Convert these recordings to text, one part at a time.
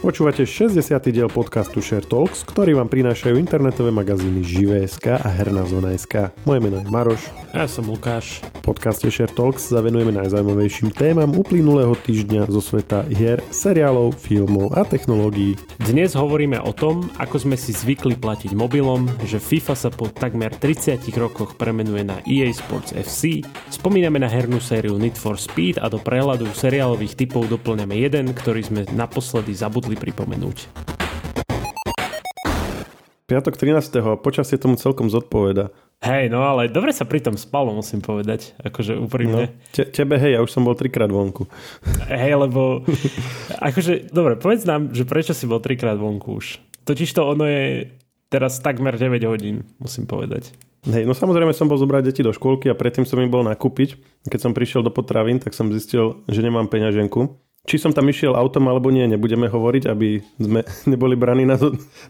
Počúvate 60. diel podcastu Share Talks, ktorý vám prinášajú internetové magazíny Živé.sk a Herná zona.sk. Moje meno je Maroš. Ja som Lukáš. V podcaste Share Talks zavenujeme najzaujímavejším témam uplynulého týždňa zo sveta hier, seriálov, filmov a technológií. Dnes hovoríme o tom, ako sme si zvykli platiť mobilom, že FIFA sa po takmer 30 rokoch premenuje na EA Sports FC, spomíname na hernú sériu Need for Speed a do prehľadu seriálových typov doplňame jeden, ktorý sme naposledy zabudli zabudli pripomenúť. Piatok 13. a počasie tomu celkom zodpoveda. Hej, no ale dobre sa pri tom spalo, musím povedať. Akože úprimne. No, te, tebe hej, ja už som bol trikrát vonku. Hej, lebo... akože, dobre, povedz nám, že prečo si bol trikrát vonku už. Totiž to ono je teraz takmer 9 hodín, musím povedať. Hej, no samozrejme som bol zobrať deti do škôlky a predtým som im bol nakúpiť. Keď som prišiel do potravín, tak som zistil, že nemám peňaženku. Či som tam išiel autom alebo nie, nebudeme hovoriť, aby sme neboli braní na,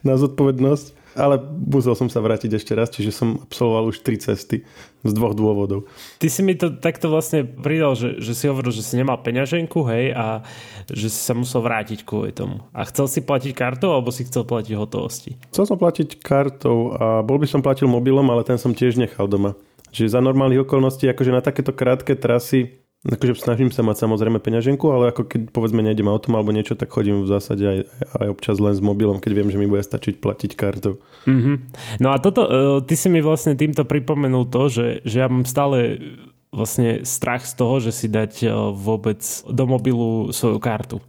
na zodpovednosť. Ale musel som sa vrátiť ešte raz, čiže som absolvoval už tri cesty z dvoch dôvodov. Ty si mi to takto vlastne pridal, že, že si hovoril, že si nemal peňaženku, hej, a že si sa musel vrátiť kvôli tomu. A chcel si platiť kartou, alebo si chcel platiť hotovosti? Chcel som platiť kartou a bol by som platil mobilom, ale ten som tiež nechal doma. Čiže za normálnych okolností, akože na takéto krátke trasy Akože snažím sa mať samozrejme peňaženku, ale ako keď povedzme nejdem autom alebo niečo, tak chodím v zásade aj, aj občas len s mobilom, keď viem, že mi bude stačiť platiť kartou. Mm-hmm. No a toto, uh, ty si mi vlastne týmto pripomenul to, že, že ja mám stále vlastne strach z toho, že si dať uh, vôbec do mobilu svoju kartu.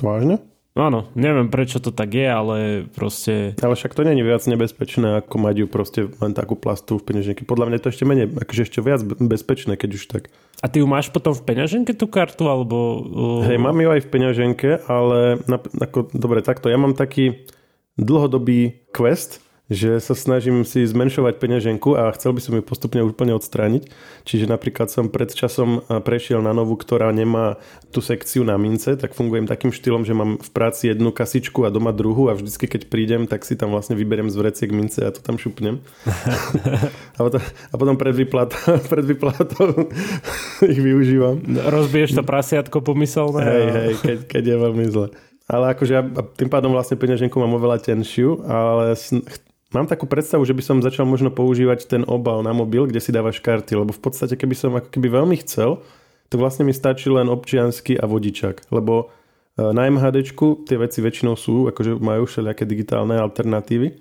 Vážne? Áno, neviem prečo to tak je, ale proste... Ale však to není viac nebezpečné, ako mať ju proste len takú plastu v peňaženke. Podľa mňa je to ešte menej, akože ešte viac bezpečné, keď už tak. A ty ju máš potom v peňaženke tú kartu, alebo... Hej, mám ju aj v peňaženke, ale na, ako, dobre, takto, ja mám taký dlhodobý quest, že sa snažím si zmenšovať peňaženku a chcel by som ju postupne úplne odstrániť. Čiže napríklad som pred časom prešiel na novú, ktorá nemá tú sekciu na mince, tak fungujem takým štýlom, že mám v práci jednu kasičku a doma druhú a vždycky keď prídem, tak si tam vlastne vyberiem z vreciek mince a to tam šupnem. a, potom, a potom pred, vyplat, pred vyplatou ich využívam. Rozbiješ to prasiatko pomyselné? Hej, hej, keď, keď je veľmi zle. Ale akože ja tým pádom vlastne peňaženku mám oveľa tenšiu, ale Mám takú predstavu, že by som začal možno používať ten obal na mobil, kde si dávaš karty, lebo v podstate keby som ako keby veľmi chcel, tak vlastne mi stačí len občiansky a vodičak, lebo e, na MHD tie veci väčšinou sú, akože majú všelijaké digitálne alternatívy.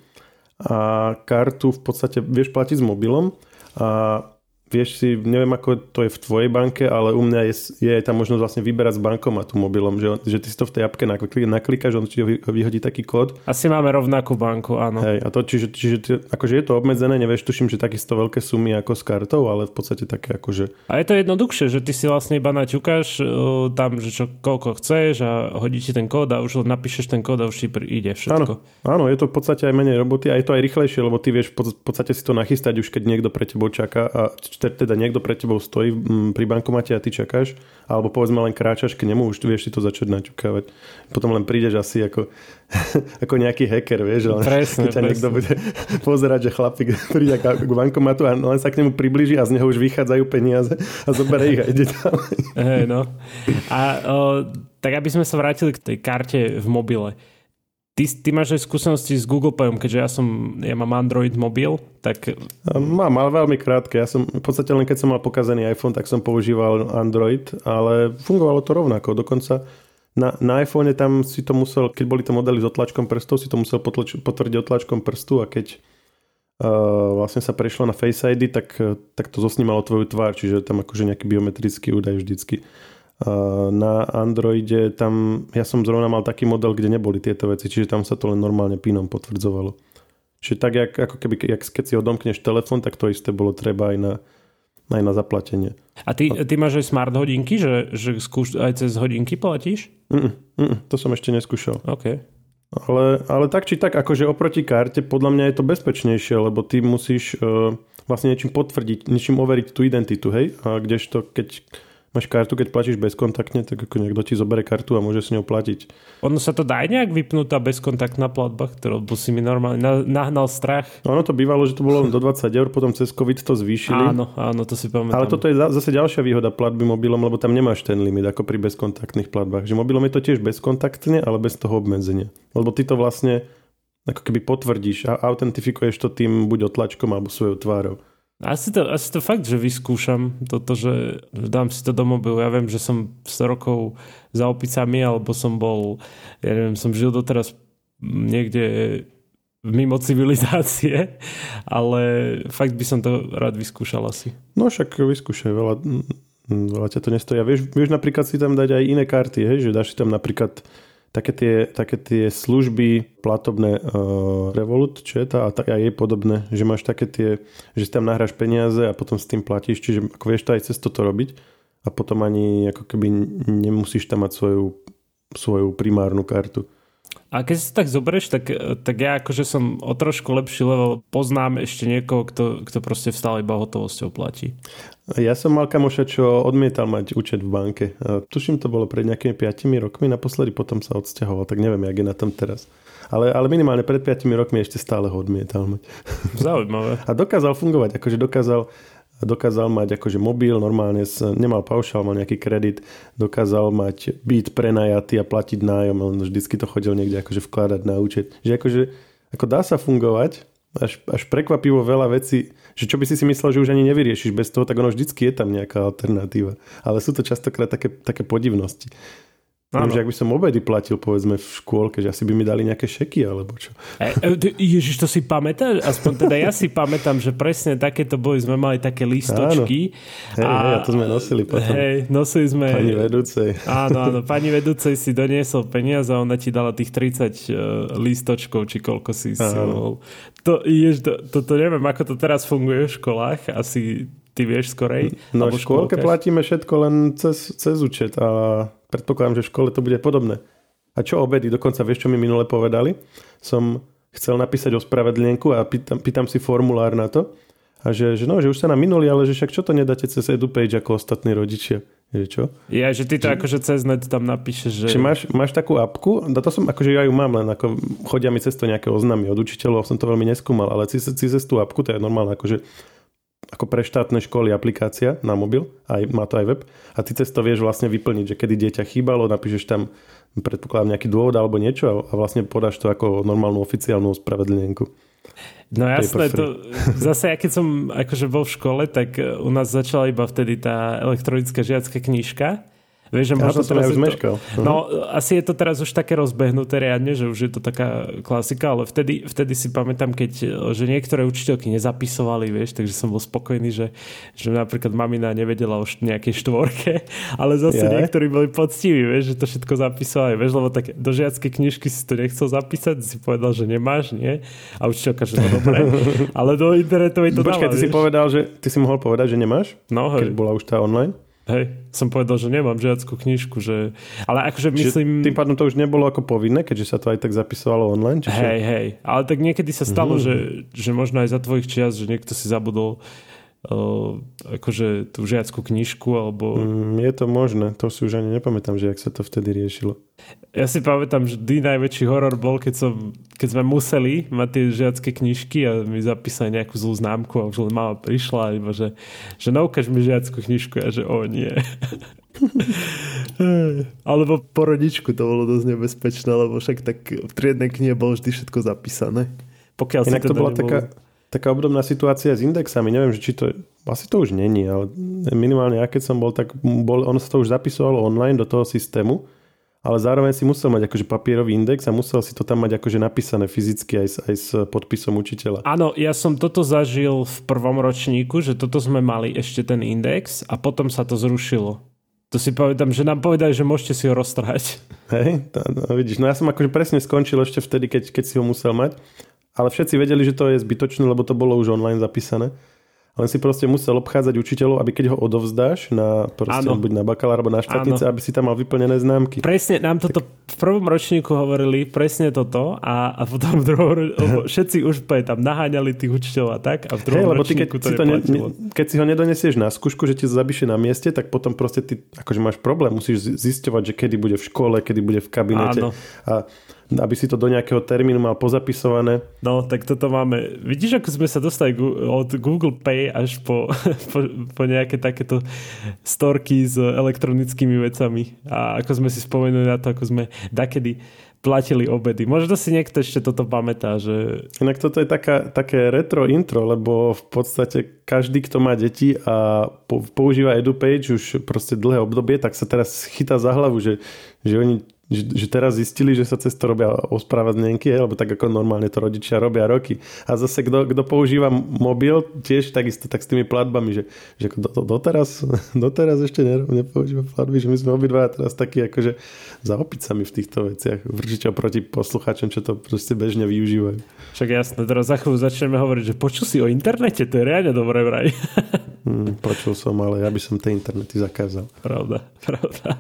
A kartu v podstate vieš platiť s mobilom a vieš si, neviem ako to je v tvojej banke, ale u mňa je, je tam možnosť vlastne vyberať z bankomatu mobilom, že, že ty si to v tej apke naklikáš, on ti vyhodí taký kód. Asi máme rovnakú banku, áno. Hej, a to, čiže, čiže akože je to obmedzené, nevieš, tuším, že takisto veľké sumy ako s kartou, ale v podstate také akože... A je to jednoduchšie, že ty si vlastne iba naťukáš uh, tam, že čo, koľko chceš a hodí ti ten kód a už napíšeš ten kód a už ti ide všetko. Áno, áno, je to v podstate aj menej roboty a je to aj rýchlejšie, lebo ty vieš v podstate si to nachystať už keď niekto pre tebou čaká a teda niekto pred tebou stojí mm, pri bankomate a ty čakáš, alebo povedzme len kráčaš k nemu, už vieš si to začať naťukávať. Potom len prídeš asi ako, ako nejaký hacker, vieš, ale presne, ťa niekto bude pozerať, že chlapík príde k bankomatu a len sa k nemu približí a z neho už vychádzajú peniaze a zoberie ich a ide tam. Hey, no. A o, tak aby sme sa vrátili k tej karte v mobile. Ty, ty máš aj skúsenosti s Google Payom, keďže ja som, ja mám Android mobil, tak... Mám, ale veľmi krátke. Ja som, v podstate len keď som mal pokazený iPhone, tak som používal Android, ale fungovalo to rovnako. Dokonca na, na iPhone tam si to musel, keď boli to modely s otlačkom prstov, si to musel potlač, potvrdiť otlačkom prstu a keď uh, vlastne sa prešlo na Face ID, tak, tak to zosnímalo tvoju tvár, čiže tam akože nejaký biometrický údaj vždycky. Na Androide tam, ja som zrovna mal taký model, kde neboli tieto veci, čiže tam sa to len normálne pinom potvrdzovalo. Čiže tak, jak, ako keby, jak, keď si odomkneš telefon, tak to isté bolo treba aj na, aj na zaplatenie. A ty, ty máš aj smart hodinky, že, že skúš, aj cez hodinky platíš? Mm, mm, to som ešte neskúšal. OK. Ale, ale tak či tak, akože oproti karte, podľa mňa je to bezpečnejšie, lebo ty musíš uh, vlastne niečím potvrdiť, niečím overiť tú identitu, hej? A kdežto, keď máš kartu, keď platíš bezkontaktne, tak ako niekto ti zoberie kartu a môže s ňou platiť. Ono sa to dá nejak vypnúť tá bezkontaktná platba, ktorú si mi normálne nahnal strach. No, ono to bývalo, že to bolo len do 20 eur, potom cez COVID to zvýšili. Áno, áno, to si pamätám. Ale toto je zase ďalšia výhoda platby mobilom, lebo tam nemáš ten limit ako pri bezkontaktných platbách. Že mobilom je to tiež bezkontaktne, ale bez toho obmedzenia. Lebo ty to vlastne ako keby potvrdíš a autentifikuješ to tým buď otlačkom alebo svojou tvárou. Asi to, asi to fakt, že vyskúšam toto, že, dám si to do mobilu. Ja viem, že som 100 rokov za opicami, alebo som bol, ja neviem, som žil doteraz niekde mimo civilizácie, ale fakt by som to rád vyskúšal asi. No však vyskúšaj, veľa, veľa ťa to nestojí. Vieš, vieš napríklad si tam dať aj iné karty, hej? že dáš si tam napríklad také tie, také tie služby platobné uh, Revolut, čo je tá, a, tak aj je podobné, že máš také tie, že si tam nahráš peniaze a potom s tým platíš, čiže ako vieš to aj cez toto robiť a potom ani ako keby nemusíš tam mať svoju, svoju primárnu kartu. A keď si tak zoberieš, tak, tak ja akože som o trošku lepší level, poznám ešte niekoho, kto, kto proste vstále iba hotovosťou platí. Ja som mal kamoša, čo odmietal mať účet v banke. Tuším, to bolo pred nejakými 5 rokmi, naposledy potom sa odsťahoval, tak neviem, jak je na tom teraz. Ale, ale minimálne pred 5 rokmi ešte stále ho odmietal mať. Zaujímavé. A dokázal fungovať, akože dokázal dokázal mať akože mobil, normálne nemal paušal, mal nejaký kredit, dokázal mať byt prenajatý a platiť nájom, on vždycky to chodil niekde akože vkladať na účet. Že akože, ako dá sa fungovať, až, až prekvapivo veľa vecí, že čo by si si myslel, že už ani nevyriešiš bez toho, tak ono vždycky je tam nejaká alternatíva. Ale sú to častokrát také, také podivnosti. Viem, že ak by som obedy platil, povedzme, v škôlke, že asi by mi dali nejaké šeky, alebo čo. E, e, ježiš, to si pamätáš? Aspoň teda ja si pamätám, že presne takéto boli, sme mali také listočky. Hej, a, hej, a to sme nosili potom. Hej, nosili sme... Pani vedúcej. Áno, áno, pani vedúcej si doniesol peniaze a ona ti dala tých 30 uh, e, listočkov, či koľko si si. To, jež, to, to, to neviem, ako to teraz funguje v školách, asi ty vieš skorej. No v škôlke platíme všetko len cez, cez účet a predpokladám, že v škole to bude podobné. A čo obedy? Dokonca vieš, čo mi minule povedali? Som chcel napísať ospravedlienku a pýtam, pýtam si formulár na to. A že, že, no, že už sa nám minuli, ale že však čo to nedáte cez EduPage ako ostatní rodičia? Je čo? Ja, že ty to že, akože cez net tam napíšeš, že... Či máš, máš takú apku, no to som, akože ja ju mám, len ako chodia mi cez to nejaké oznámy od učiteľov, som to veľmi neskúmal, ale cez, cez tú apku, to je normálne, akože ako pre štátne školy aplikácia na mobil, aj, má to aj web. A ty cez to vieš vlastne vyplniť, že kedy dieťa chýbalo, napíšeš tam predpokladám nejaký dôvod alebo niečo a vlastne podáš to ako normálnu oficiálnu ospravedlnenku. No jasné, to, zase ja keď som akože bol v škole, tak u nás začala iba vtedy tá elektronická žiacká knižka Vieš, že možno to teraz už meškal. To, no, asi je to teraz už také rozbehnuté riadne, že už je to taká klasika, ale vtedy, vtedy si pamätám, keď, že niektoré učiteľky nezapisovali, vieš, takže som bol spokojný, že, že napríklad mamina nevedela o nejakej štvorke, ale zase ja. niektorí boli poctiví, vieš, že to všetko zapisovali, vieš, lebo tak do žiackej knižky si to nechcel zapísať, si povedal, že nemáš, nie? A učiteľka, že no dobre, ale do internetovej to Počkaj, dala, ty vieš? si povedal, že ty si mohol povedať, že nemáš? No, hej. Keď bola už tá online? Hej, som povedal, že nemám žiackú knižku, že... Ale akože myslím... Čiže tým pádom to už nebolo ako povinné, keďže sa to aj tak zapisovalo online? Čiže... Hej, hej. Ale tak niekedy sa stalo, mm-hmm. že, že možno aj za tvojich čias, že niekto si zabudol akože tú žiackú knižku, alebo... Mm, je to možné, to si už ani nepamätám, že jak sa to vtedy riešilo. Ja si pamätám, že vždy najväčší horor bol, keď, som, keď sme museli mať tie žiacké knižky a mi zapísali nejakú zlú známku a už len mama prišla iba, že, že no ukáž mi žiackú knižku a že o nie. Alebo porodičku to bolo dosť nebezpečné, lebo však tak v triednej knihe bolo vždy všetko zapísané. Pokiaľ Inak to teda bola nebolo... taká, taká obdobná situácia s indexami. Neviem, že či to... Asi to už není, ale minimálne ja keď som bol, tak bol, ono sa to už zapisovalo online do toho systému ale zároveň si musel mať akože papierový index a musel si to tam mať akože napísané fyzicky aj s, aj s podpisom učiteľa. Áno, ja som toto zažil v prvom ročníku, že toto sme mali ešte ten index a potom sa to zrušilo. To si povedám, že nám povedali, že môžete si ho roztrhať. Hej, to, to, vidíš, no ja som akože presne skončil ešte vtedy, keď, keď si ho musel mať, ale všetci vedeli, že to je zbytočné, lebo to bolo už online zapísané. len si proste musel obchádzať učiteľov, aby keď ho odovzdáš na, proste, buď na bakalár alebo na štátnice, aby si tam mal vyplnené známky. Presne, nám toto tak... v prvom ročníku hovorili presne toto a, a potom v druhom všetci už tam naháňali tých učiteľov a tak a v druhom hey, lebo ty, keď, to si to ne, ne, keď si ho nedonesieš na skúšku, že ti to zapíše na mieste, tak potom proste ty akože máš problém, musíš zisťovať, že kedy bude v škole, kedy bude v kabinete. Áno. A aby si to do nejakého termínu mal pozapisované. No, tak toto máme. Vidíš, ako sme sa dostali od Google Pay až po, po, po nejaké takéto storky s elektronickými vecami. A ako sme si spomenuli na to, ako sme dakedy platili obedy. Možno si niekto ešte toto pamätá, že... Inak toto je taká, také retro intro, lebo v podstate každý, kto má deti a používa EduPage už proste dlhé obdobie, tak sa teraz chytá za hlavu, že, že oni že, že teraz zistili, že sa cez to robia ospravedlnenky, alebo tak ako normálne to rodičia robia roky. A zase kto, kto používa mobil, tiež takisto tak s tými platbami, že, že do, do, doteraz, doteraz ešte nepoužíva platby, že my sme obidva teraz takí akože za opicami v týchto veciach. Určite oproti poslucháčom, čo to proste bežne využívajú. Však jasne, teraz za chvíľu začneme hovoriť, že počul si o internete, to je reálne dobré vraj. Hmm, počul som, ale ja by som tie internety zakázal. Pravda, pravda.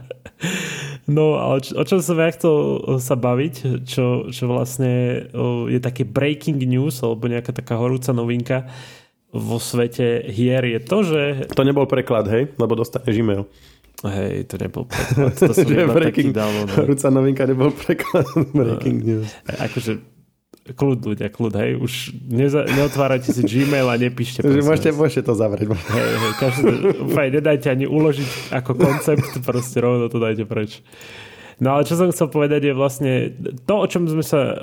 No, ale o čom som ja chcel sa baviť, čo, čo vlastne je také breaking news, alebo nejaká taká horúca novinka vo svete hier je to, že... To nebol preklad, hej? Lebo dostaneš e-mail. Hej, to nebol preklad. To som breaking, taký. Horúca novinka nebol preklad. breaking news. Akože Kľud, ľudia, kľud, hej. Už neza, neotvárajte si Gmail a nepíšte. Môžete, môžete to zavrieť. Hej, hej, každý, fajn, nedajte ani uložiť ako koncept, proste rovno to dajte preč. No ale čo som chcel povedať je vlastne to, o čom sme sa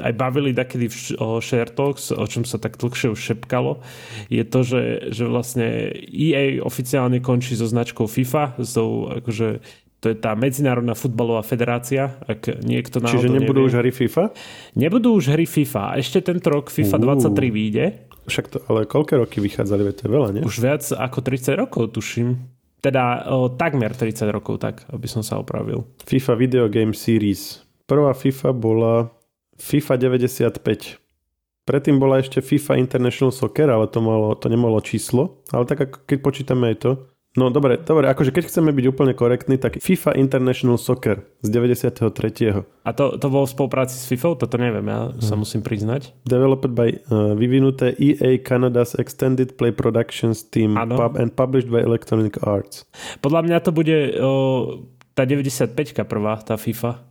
aj bavili takedy o Share Talks, o čom sa tak dlhšie už šepkalo, je to, že, že vlastne EA oficiálne končí so značkou FIFA, so akože to je tá Medzinárodná futbalová federácia, ak niekto náhodou Čiže nebudú nevie. už hry FIFA? Nebudú už hry FIFA. A ešte tento rok FIFA uh. 23 vyjde. Však to, ale koľké roky vychádzali? To je veľa, nie? Už viac ako 30 rokov, tuším. Teda o, takmer 30 rokov, tak, aby som sa opravil. FIFA Video Game Series. Prvá FIFA bola FIFA 95. Predtým bola ešte FIFA International Soccer, ale to, malo, to nemalo číslo. Ale tak ako keď počítame aj to, No dobre, dobre, akože keď chceme byť úplne korektní, tak FIFA International Soccer z 93. A to, to bolo v spolupráci s FIFA? Toto neviem, ja sa hmm. musím priznať. Developed by uh, vyvinuté EA Canada's Extended Play Productions Team pub and published by Electronic Arts. Podľa mňa to bude uh, tá 95 prvá, tá FIFA.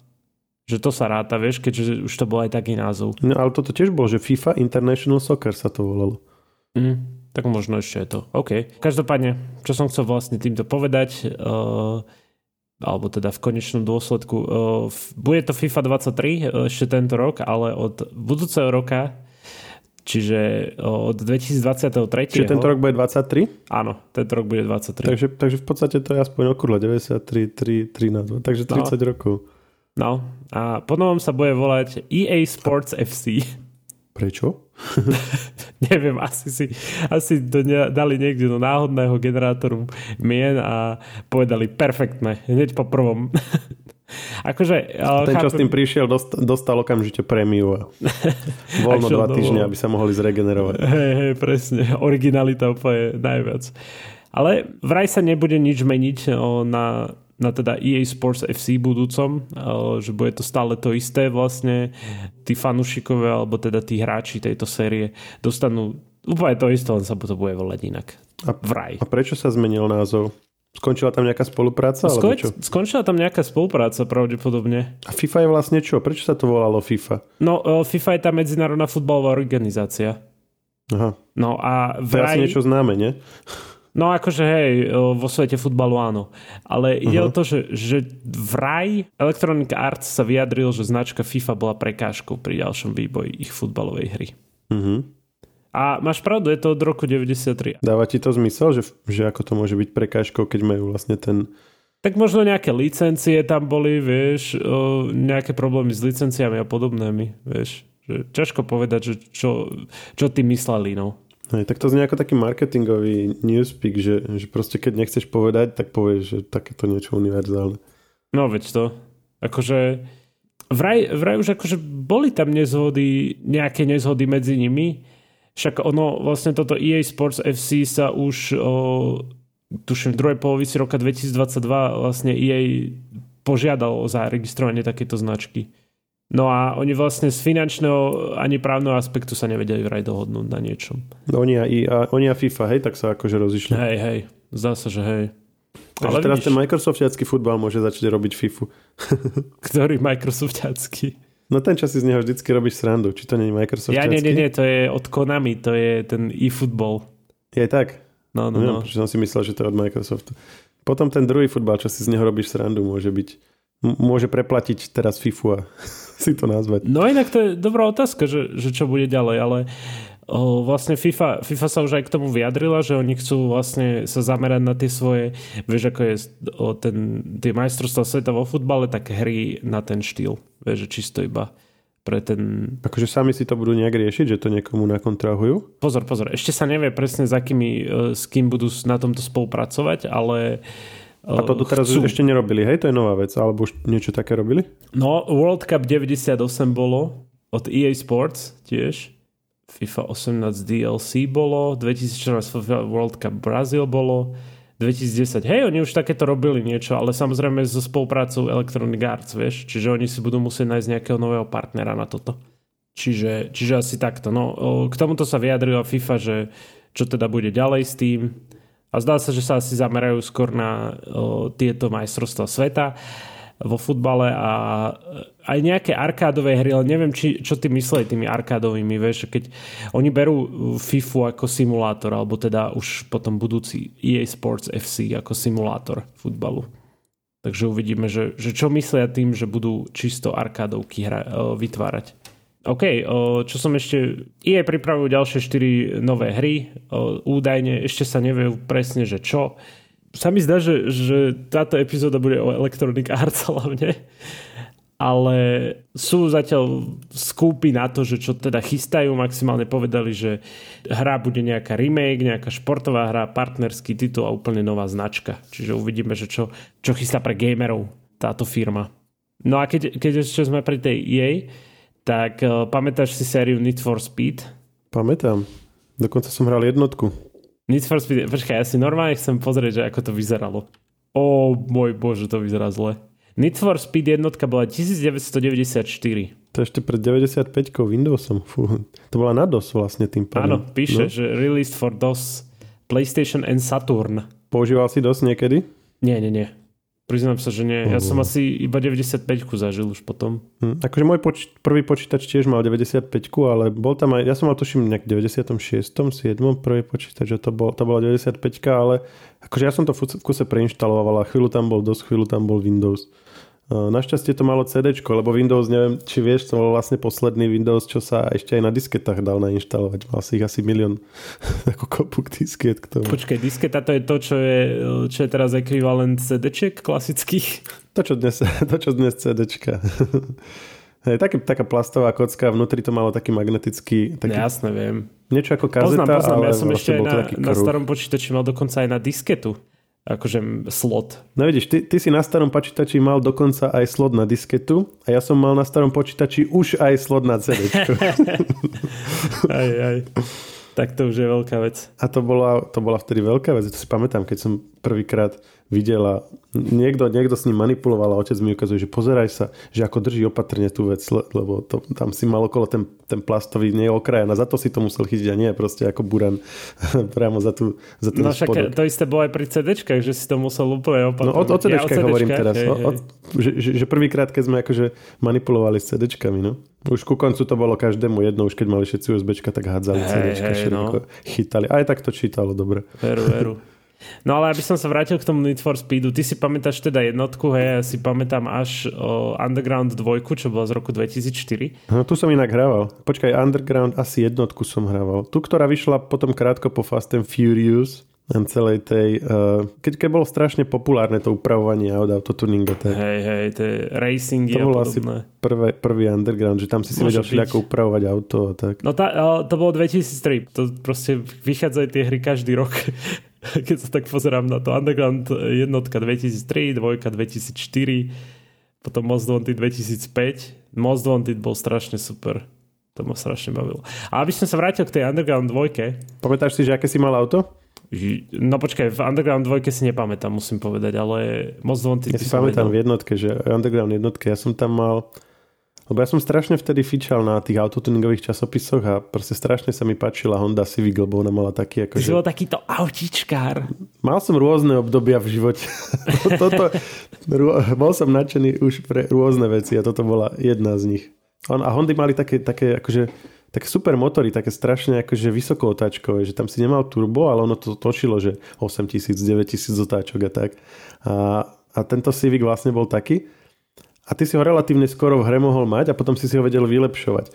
Že to sa ráta, vieš, keďže už to bol aj taký názov. No ale toto tiež bol, že FIFA International Soccer sa to volalo. Mm tak možno ešte je to. OK. Každopádne, čo som chcel vlastne týmto povedať, uh, alebo teda v konečnom dôsledku, uh, bude to FIFA 23 uh, ešte tento rok, ale od budúceho roka Čiže od 2023. Čiže tento rok bude 23? Áno, tento rok bude 23. Takže, takže v podstate to je aspoň okrúhle 93, 3, 13, takže 30 no. rokov. No a potom sa bude volať EA Sports FC. Prečo? Neviem, asi si asi to ne, dali niekde do náhodného generátoru mien a povedali perfektné, hneď po prvom. akože, Ten, chápem... čo s tým prišiel, dostal, dostal okamžite prémiu voľno dva týždne, aby sa mohli zregenerovať. Hej, hej, presne. Originalita úplne najviac. Ale vraj sa nebude nič meniť o, na na teda EA Sports FC budúcom, že bude to stále to isté vlastne. Tí fanúšikovia, alebo teda tí hráči tejto série dostanú úplne to isté, len sa to bude volať inak. A, Vraj. A prečo sa zmenil názov? Skončila tam nejaká spolupráca? Skon, čo? Skončila tam nejaká spolupráca pravdepodobne. A FIFA je vlastne čo? Prečo sa to volalo FIFA? No, FIFA je tá medzinárodná futbalová organizácia. Aha. No a vraj... To je asi niečo známe, nie? No akože hej, vo svete futbalu áno. Ale ide uh-huh. o to, že, že vraj Electronic Arts sa vyjadril, že značka FIFA bola prekážkou pri ďalšom výboji ich futbalovej hry. Uh-huh. A máš pravdu, je to od roku 93. Dáva ti to zmysel, že, že ako to môže byť prekážkou, keď majú vlastne ten... Tak možno nejaké licencie tam boli, vieš, nejaké problémy s licenciami a podobnými, vieš. Že ťažko povedať, že čo, čo ty mysleli, no. Hej, tak to znie ako taký marketingový newspeak, že, že proste keď nechceš povedať, tak povieš, že takéto niečo univerzálne. No veď to. Akože vraj, vraj už akože boli tam nezhody, nejaké nezhody medzi nimi, Však ono, vlastne toto EA Sports FC sa už o, tuším v druhej polovici roka 2022 vlastne EA požiadal o zaregistrovanie takéto značky. No a oni vlastne z finančného ani právneho aspektu sa nevedeli vraj dohodnúť na niečom. No oni a, a, oni a FIFA, hej, tak sa akože rozišli. Hej, hej, zdá sa, že hej. Takže Ale teraz vidíš, ten Microsoftiacký futbal môže začať robiť FIFU. Ktorý Microsoftiacký? No ten, čo si z neho vždycky robíš srandu. Či to nie je Microsoft? Ja nie, nie, nie, to je od Konami, to je ten eFootball. Je tak? No, no, no. no. som si myslel, že to je od Microsoftu. Potom ten druhý futbal, čo si z neho robíš srandu, môže byť môže preplatiť teraz FIFU a si to nazvať. No inak to je dobrá otázka, že, že čo bude ďalej, ale o, vlastne FIFA, FIFA sa už aj k tomu vyjadrila, že oni chcú vlastne sa zamerať na tie svoje, vieš ako je o, ten, tie majstrovstvá sveta vo futbale, tak hry na ten štýl. Vieš, že čisto iba pre ten... Akože sami si to budú nejak riešiť, že to niekomu nakontrahujú? Pozor, pozor, ešte sa nevie presne s akými, e, s kým budú na tomto spolupracovať, ale a to doteraz chcú... ešte nerobili, hej? To je nová vec. Alebo už niečo také robili? No, World Cup 98 bolo od EA Sports tiež. FIFA 18 DLC bolo, 2014 FIFA World Cup Brazil bolo, 2010. Hej, oni už takéto robili niečo, ale samozrejme so spoluprácou Electronic Arts, vieš, čiže oni si budú musieť nájsť nejakého nového partnera na toto. Čiže, čiže asi takto. No, k tomuto sa vyjadrila FIFA, že čo teda bude ďalej s tým. A zdá sa, že sa asi zamerajú skôr na o, tieto majstrovstvá sveta vo futbale a aj nejaké arkádové hry, ale neviem, či, čo ty mysleli tými arkádovými, vieš, keď oni berú FIFU ako simulátor, alebo teda už potom budúci EA Sports FC ako simulátor futbalu. Takže uvidíme, že, že čo myslia tým, že budú čisto arkádovky hra, vytvárať. OK, čo som ešte... EA pripravujú ďalšie 4 nové hry. Údajne ešte sa nevie presne, že čo sa mi zdá, že, že táto epizóda bude o Electronic Arts hlavne, ale sú zatiaľ skúpy na to, že čo teda chystajú, maximálne povedali, že hra bude nejaká remake, nejaká športová hra, partnerský titul a úplne nová značka. Čiže uvidíme, že čo, čo chystá pre gamerov táto firma. No a keď, keď ešte sme pri tej EA, tak uh, pamätáš si sériu Need for Speed? Pamätám. Dokonca som hral jednotku. Need for Speed, počkaj, ja si normálne chcem pozrieť, že ako to vyzeralo. O môj bože, to vyzerá zle. Need for Speed jednotka bola 1994. To ešte pred 95 Windowsom. Fú. To bola na DOS vlastne tým pádom. Áno, píše, no? že released for DOS, PlayStation and Saturn. Používal si DOS niekedy? Nie, nie, nie. Priznám sa, že nie. Ja som asi iba 95 zažil už potom. Hm, akože môj poč- prvý počítač tiež mal 95 ale bol tam aj, ja som mal tuším nejak 96 7 prvý počítač, že to, bol, to bola 95 ale akože ja som to v kuse preinštaloval a chvíľu tam bol DOS, chvíľu tam bol Windows. Našťastie to malo CD, lebo Windows, neviem, či vieš, to bol vlastne posledný Windows, čo sa ešte aj na disketách dal nainštalovať. Mal si ich asi milión ako kopuk disket k tomu. Počkaj, disketa to je to, čo je, čo je teraz ekvivalent cd klasických? To, čo dnes, to, čo dnes. Hej, taký, taká plastová kocka, vnútri to malo taký magnetický... Taký, Jasne, viem. Niečo ako kazeta, poznám, poznám. ale ja som vlastne ešte na, na starom počítači mal dokonca aj na disketu akože slot. No vidíš, ty, ty si na starom počítači mal dokonca aj slot na disketu a ja som mal na starom počítači už aj slot na CD. aj, aj. Tak to už je veľká vec. A to bola, to bola vtedy veľká vec. To si pamätám, keď som prvýkrát videl a niekto, niekto s ním manipuloval a otec mi ukazuje, že pozeraj sa, že ako drží opatrne tú vec, lebo to, tam si mal okolo ten, ten plastový nie okraj a za to si to musel chytiť a nie proste ako buran priamo za, tú, za ten No však spodok. to isté bolo aj pri CDčkách, že si to musel úplne opatrne. No o, o CDčkách ja, hovorím teraz. Hej, hej. O, o, že, že, že prvýkrát, keď sme akože manipulovali s CDčkami, no. Už ku koncu to bolo každému jedno, už keď mali všetci USBčka, tak hádzali hey, CDčka, hey, no. chytali. Aj tak to čítalo dobre. Veru, veru. No ale aby som sa vrátil k tomu Need for Speedu, ty si pamätáš teda jednotku, hej, ja si pamätám až o Underground 2, čo bola z roku 2004. No tu som inak hrával. Počkaj, Underground asi jednotku som hrával. Tu, ktorá vyšla potom krátko po Fast and Furious, celej tej, uh, keď, keď bolo strašne populárne to upravovanie aut, autotuningu. Hej, hej, tie racingy to bolo asi prvé, prvý underground, že tam si si vedel ako upravovať auto a tak. No tá, to bolo 2003, to proste vychádzajú tie hry každý rok. keď sa tak pozerám na to. Underground jednotka 2003, dvojka 2004, potom Most Wanted 2005. Most Wanted bol strašne super. To ma strašne bavilo. A aby som sa vrátil k tej Underground 2. Pamätáš si, že aké si mal auto? No počkaj, v Underground 2 si nepamätám, musím povedať, ale moc Wanted Ja si pamätám v jednotke, že Underground jednotke, ja som tam mal lebo ja som strašne vtedy fičal na tých autotuningových časopisoch a proste strašne sa mi páčila Honda Civic, lebo ona mala taký... Ako, Ty že... bol takýto autičkár. Mal som rôzne obdobia v živote. toto, bol som nadšený už pre rôzne veci a toto bola jedna z nich. A Hondy mali také, také akože také super motory, také strašne akože vysoko otáčkové, že tam si nemal turbo, ale ono to točilo, že 8000, 9000 otáčok a tak. A, a tento Civic vlastne bol taký a ty si ho relatívne skoro v hre mohol mať a potom si si ho vedel vylepšovať.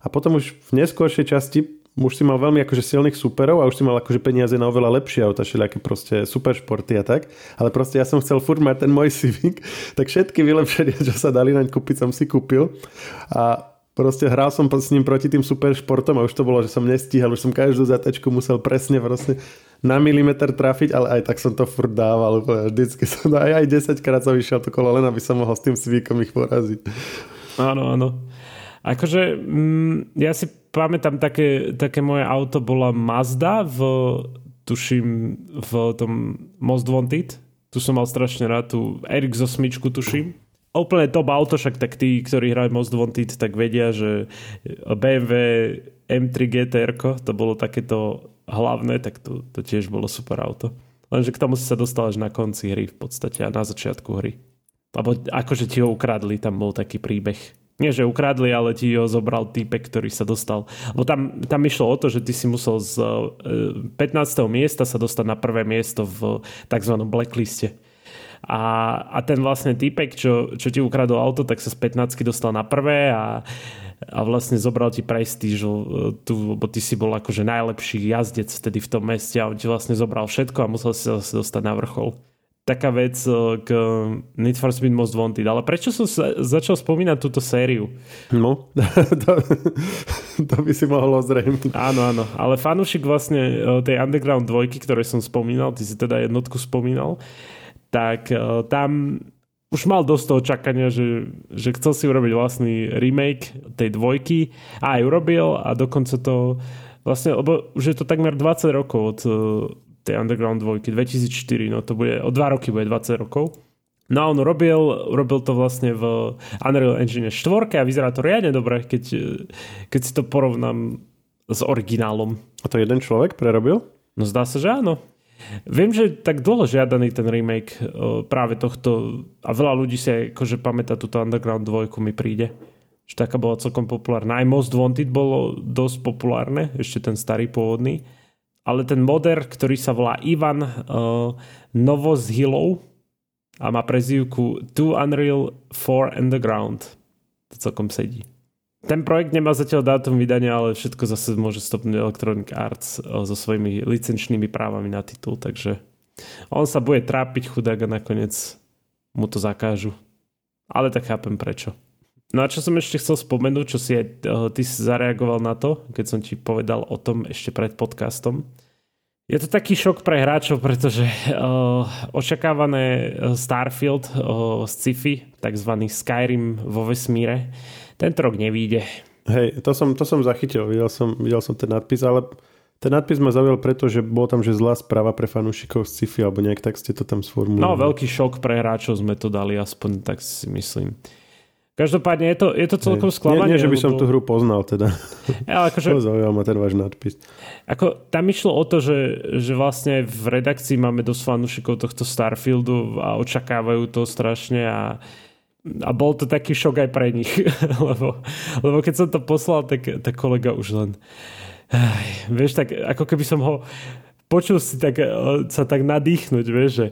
A potom už v neskôršej časti už si mal veľmi akože silných superov a už si mal akože peniaze na oveľa lepšie auta, všelijaké proste super športy a tak. Ale proste ja som chcel furt mať ten môj Civic, tak všetky vylepšenia, čo sa dali naň kúpiť, som si kúpil. A proste hral som s ním proti tým super športom a už to bolo, že som nestíhal, už som každú zatačku musel presne proste na milimeter trafiť, ale aj tak som to furt dával. Vždycky som aj, aj 10 krát som vyšiel to kolo, len aby som mohol s tým svíkom ich poraziť. Áno, áno. Akože mm, ja si pamätám také, také moje auto bola Mazda v tuším v tom Most Wanted. Tu som mal strašne rád tú RX8 tuším. Úplne top auto, však tak tí, ktorí hrajú Most Wanted, tak vedia, že BMW M3 GTR, to bolo takéto hlavné, tak to, to tiež bolo super auto. Lenže k tomu si sa dostal až na konci hry v podstate a na začiatku hry. Lebo akože ti ho ukradli, tam bol taký príbeh. Nie, že ukradli, ale ti ho zobral týpek, ktorý sa dostal. Lebo tam, tam išlo o to, že ty si musel z 15. E, miesta sa dostať na prvé miesto v tzv. blackliste. A, a ten vlastne týpek, čo, čo ti ukradol auto, tak sa z 15 dostal na prvé a a vlastne zobral ti prestíž, e, tu, lebo ty si bol akože najlepší jazdec vtedy v tom meste a on ti vlastne zobral všetko a musel si sa dostať na vrchol. Taká vec e, k Need for Speed Most Wanted. Ale prečo som sa začal spomínať túto sériu? No, to, to by si mohol ozrejmiť. Áno, áno. Ale fanúšik vlastne e, tej Underground dvojky, ktoré som spomínal, ty si teda jednotku spomínal, tak tam už mal dosť toho čakania, že, že chcel si urobiť vlastný remake tej dvojky a aj urobil a dokonca to vlastne, lebo už je to takmer 20 rokov od uh, tej Underground dvojky, 2004, no to bude, o 2 roky bude 20 rokov. No a on robil, robil to vlastne v Unreal Engine 4 a vyzerá to riadne dobre, keď, keď si to porovnám s originálom. A to jeden človek prerobil? No zdá sa, že áno. Viem, že tak dlho žiadaný ten remake práve tohto a veľa ľudí si akože pamätá túto Underground 2 mi príde. Že taká bola celkom populárna. Aj Most Wanted bolo dosť populárne, ešte ten starý pôvodný. Ale ten moder, ktorý sa volá Ivan uh, Novo z Hillov a má prezývku Two Unreal 4 Underground. To celkom sedí. Ten projekt nemá zatiaľ dátum vydania, ale všetko zase môže stopnúť Electronic Arts eh, so svojimi licenčnými právami na titul, takže on sa bude trápiť chudák a nakoniec mu to zakážu. Ale tak chápem prečo. No a čo som ešte chcel spomenúť, čo si aj eh, ty si zareagoval na to, keď som ti povedal o tom ešte pred podcastom. Je to taký šok pre hráčov, pretože uh, očakávané Starfield uh, z sci-fi, takzvaný Skyrim vo vesmíre, tento rok nevíde. Hej, to som, to som zachytil, videl som, videl som ten nadpis, ale ten nadpis ma zaujal preto, že bol tam, že zlá správa pre fanúšikov z sci-fi, alebo nejak tak ste to tam sformulovali. No, veľký šok pre hráčov sme to dali, aspoň tak si myslím. Každopádne je to, je to celkom sklamanie. Nie, nie, že by som tú hru poznal teda. Ja, akože, to zaujal ma ten váš nadpis. Ako, tam išlo o to, že, že vlastne v redakcii máme dosť fanúšikov tohto Starfieldu a očakávajú to strašne a a bol to taký šok aj pre nich, lebo, lebo keď som to poslal, tak, tak kolega už len aj, vieš, tak ako keby som ho počul si tak, eh, sa tak nadýchnuť, vieš, že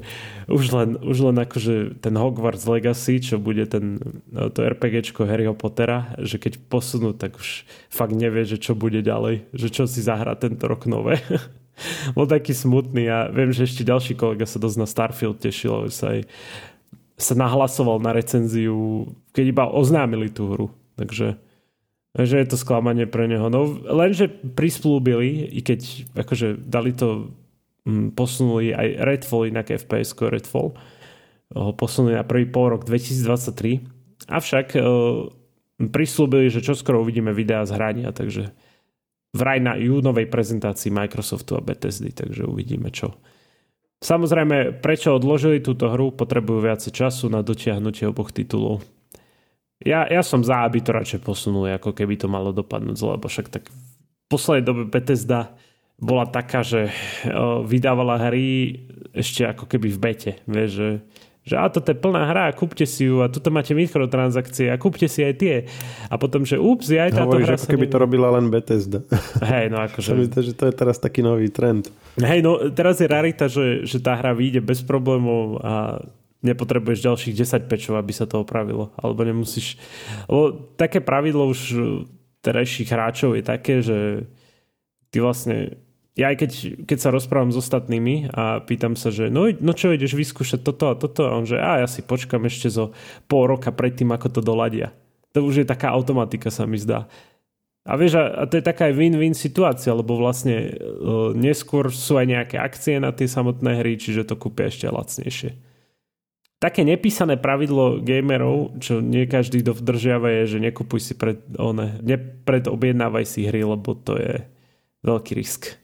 už len, už len akože ten Hogwarts Legacy, čo bude ten, eh, to RPGčko Harryho Pottera, že keď posunú, tak už fakt nevie, že čo bude ďalej, že čo si zahrá tento rok nové. Bol taký smutný a viem, že ešte ďalší kolega sa dosť na Starfield tešil, sa aj sa nahlasoval na recenziu, keď iba oznámili tú hru. Takže že je to sklamanie pre neho. No lenže prisplúbili, i keď akože dali to, mm, posunuli aj Redfall, inak FPS Redfall, ho posunuli na prvý pol rok 2023. Avšak prislúbili, že čoskoro uvidíme videá z hrania, takže vraj na júnovej prezentácii Microsoftu a Bethesdy, takže uvidíme čo. Samozrejme, prečo odložili túto hru, potrebujú viacej času na dotiahnutie oboch titulov. Ja, ja som za, aby to radšej posunuli, ako keby to malo dopadnúť zle, lebo však tak v poslednej dobe Bethesda bola taká, že vydávala hry ešte ako keby v bete. Vieš, že že a toto je plná hra, kúpte si ju a tuto máte mikrotransakcie a kúpte si aj tie. A potom, že ups, aj táto Hovoríš, hra ako keby to robila len Bethesda. Hej, no akože... Myslím, že to je teraz taký nový trend. Hej, no teraz je rarita, že, že tá hra vyjde bez problémov a nepotrebuješ ďalších 10 pečov, aby sa to opravilo. Alebo nemusíš... Lebo také pravidlo už terajších hráčov je také, že ty vlastne ja aj keď, keď sa rozprávam s ostatnými a pýtam sa, že no, no čo, ideš vyskúšať toto a toto a on, že a ja si počkam ešte zo pol roka predtým, ako to doladia. To už je taká automatika sa mi zdá. A vieš, a, to je taká aj win-win situácia, lebo vlastne uh, neskôr sú aj nejaké akcie na tie samotné hry, čiže to kúpia ešte lacnejšie. Také nepísané pravidlo gamerov, čo nie každý dodržiava je, že nekupuj si pred, one, nepredobjednávaj si hry, lebo to je veľký risk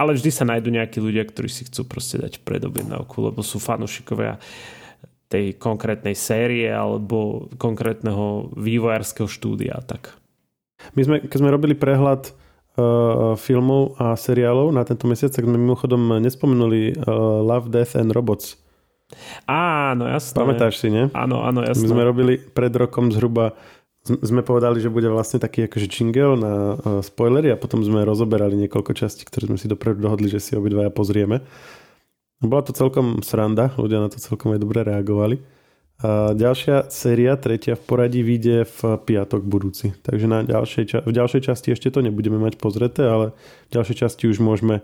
ale vždy sa nájdú nejakí ľudia, ktorí si chcú proste dať predobjednávku, lebo sú fanúšikovia tej konkrétnej série alebo konkrétneho vývojárskeho štúdia. Tak. My sme, keď sme robili prehľad uh, filmov a seriálov na tento mesiac, tak sme mimochodom nespomenuli uh, Love, Death and Robots. Áno, jasné. Pamätáš si, nie? Áno, áno, jasné. My sme robili pred rokom zhruba sme povedali, že bude vlastne taký akože jingle na uh, spoilery a potom sme rozoberali niekoľko častí, ktoré sme si dopredu dohodli, že si obidvaja pozrieme. Bola to celkom sranda, ľudia na to celkom aj dobre reagovali. A ďalšia séria, tretia v poradí, vyjde v piatok budúci. Takže na ďalšej ča- v ďalšej časti ešte to nebudeme mať pozreté, ale v ďalšej časti už môžeme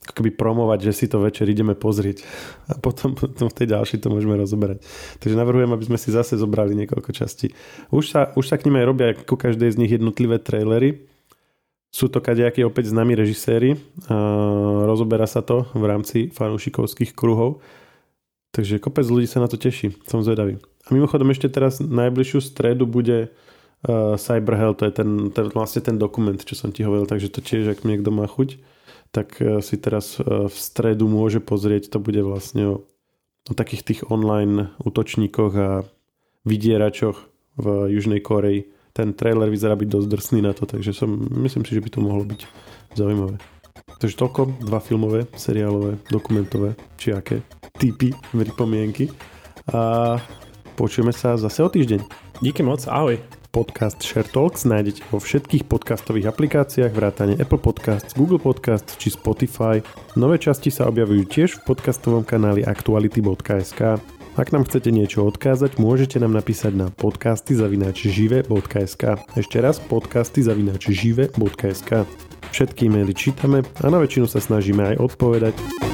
ako keby promovať, že si to večer ideme pozrieť a potom, potom v tej ďalšej to môžeme rozoberať. Takže navrhujem, aby sme si zase zobrali niekoľko častí. Už sa, už sa k nim aj robia ku každej z nich jednotlivé trailery. Sú to kadejakí opäť známi režiséri. A rozoberá sa to v rámci fanúšikovských kruhov. Takže kopec ľudí sa na to teší. Som zvedavý. A mimochodom ešte teraz najbližšiu stredu bude uh, Cyberhell, to je ten, ten, vlastne ten dokument, čo som ti hovoril, takže to tiež, ak niekto má chuť, tak e, si teraz e, v stredu môže pozrieť, to bude vlastne o, o takých tých online útočníkoch a vydieračoch v Južnej Koreji. Ten trailer vyzerá byť dosť drsný na to, takže som, myslím si, že by to mohlo byť zaujímavé. Takže toľko, dva filmové, seriálové, dokumentové, či aké typy, pripomienky. A počujeme sa zase o týždeň. Díky moc, ahoj. Podcast Share Talks nájdete vo všetkých podcastových aplikáciách vrátane Apple Podcasts, Google Podcasts či Spotify. Nové časti sa objavujú tiež v podcastovom kanáli aktuality.sk. Ak nám chcete niečo odkázať, môžete nám napísať na podcasty zavinačžive.sk. Ešte raz podcasty zavinačžive.sk. Všetky e-maily čítame a na väčšinu sa snažíme aj odpovedať.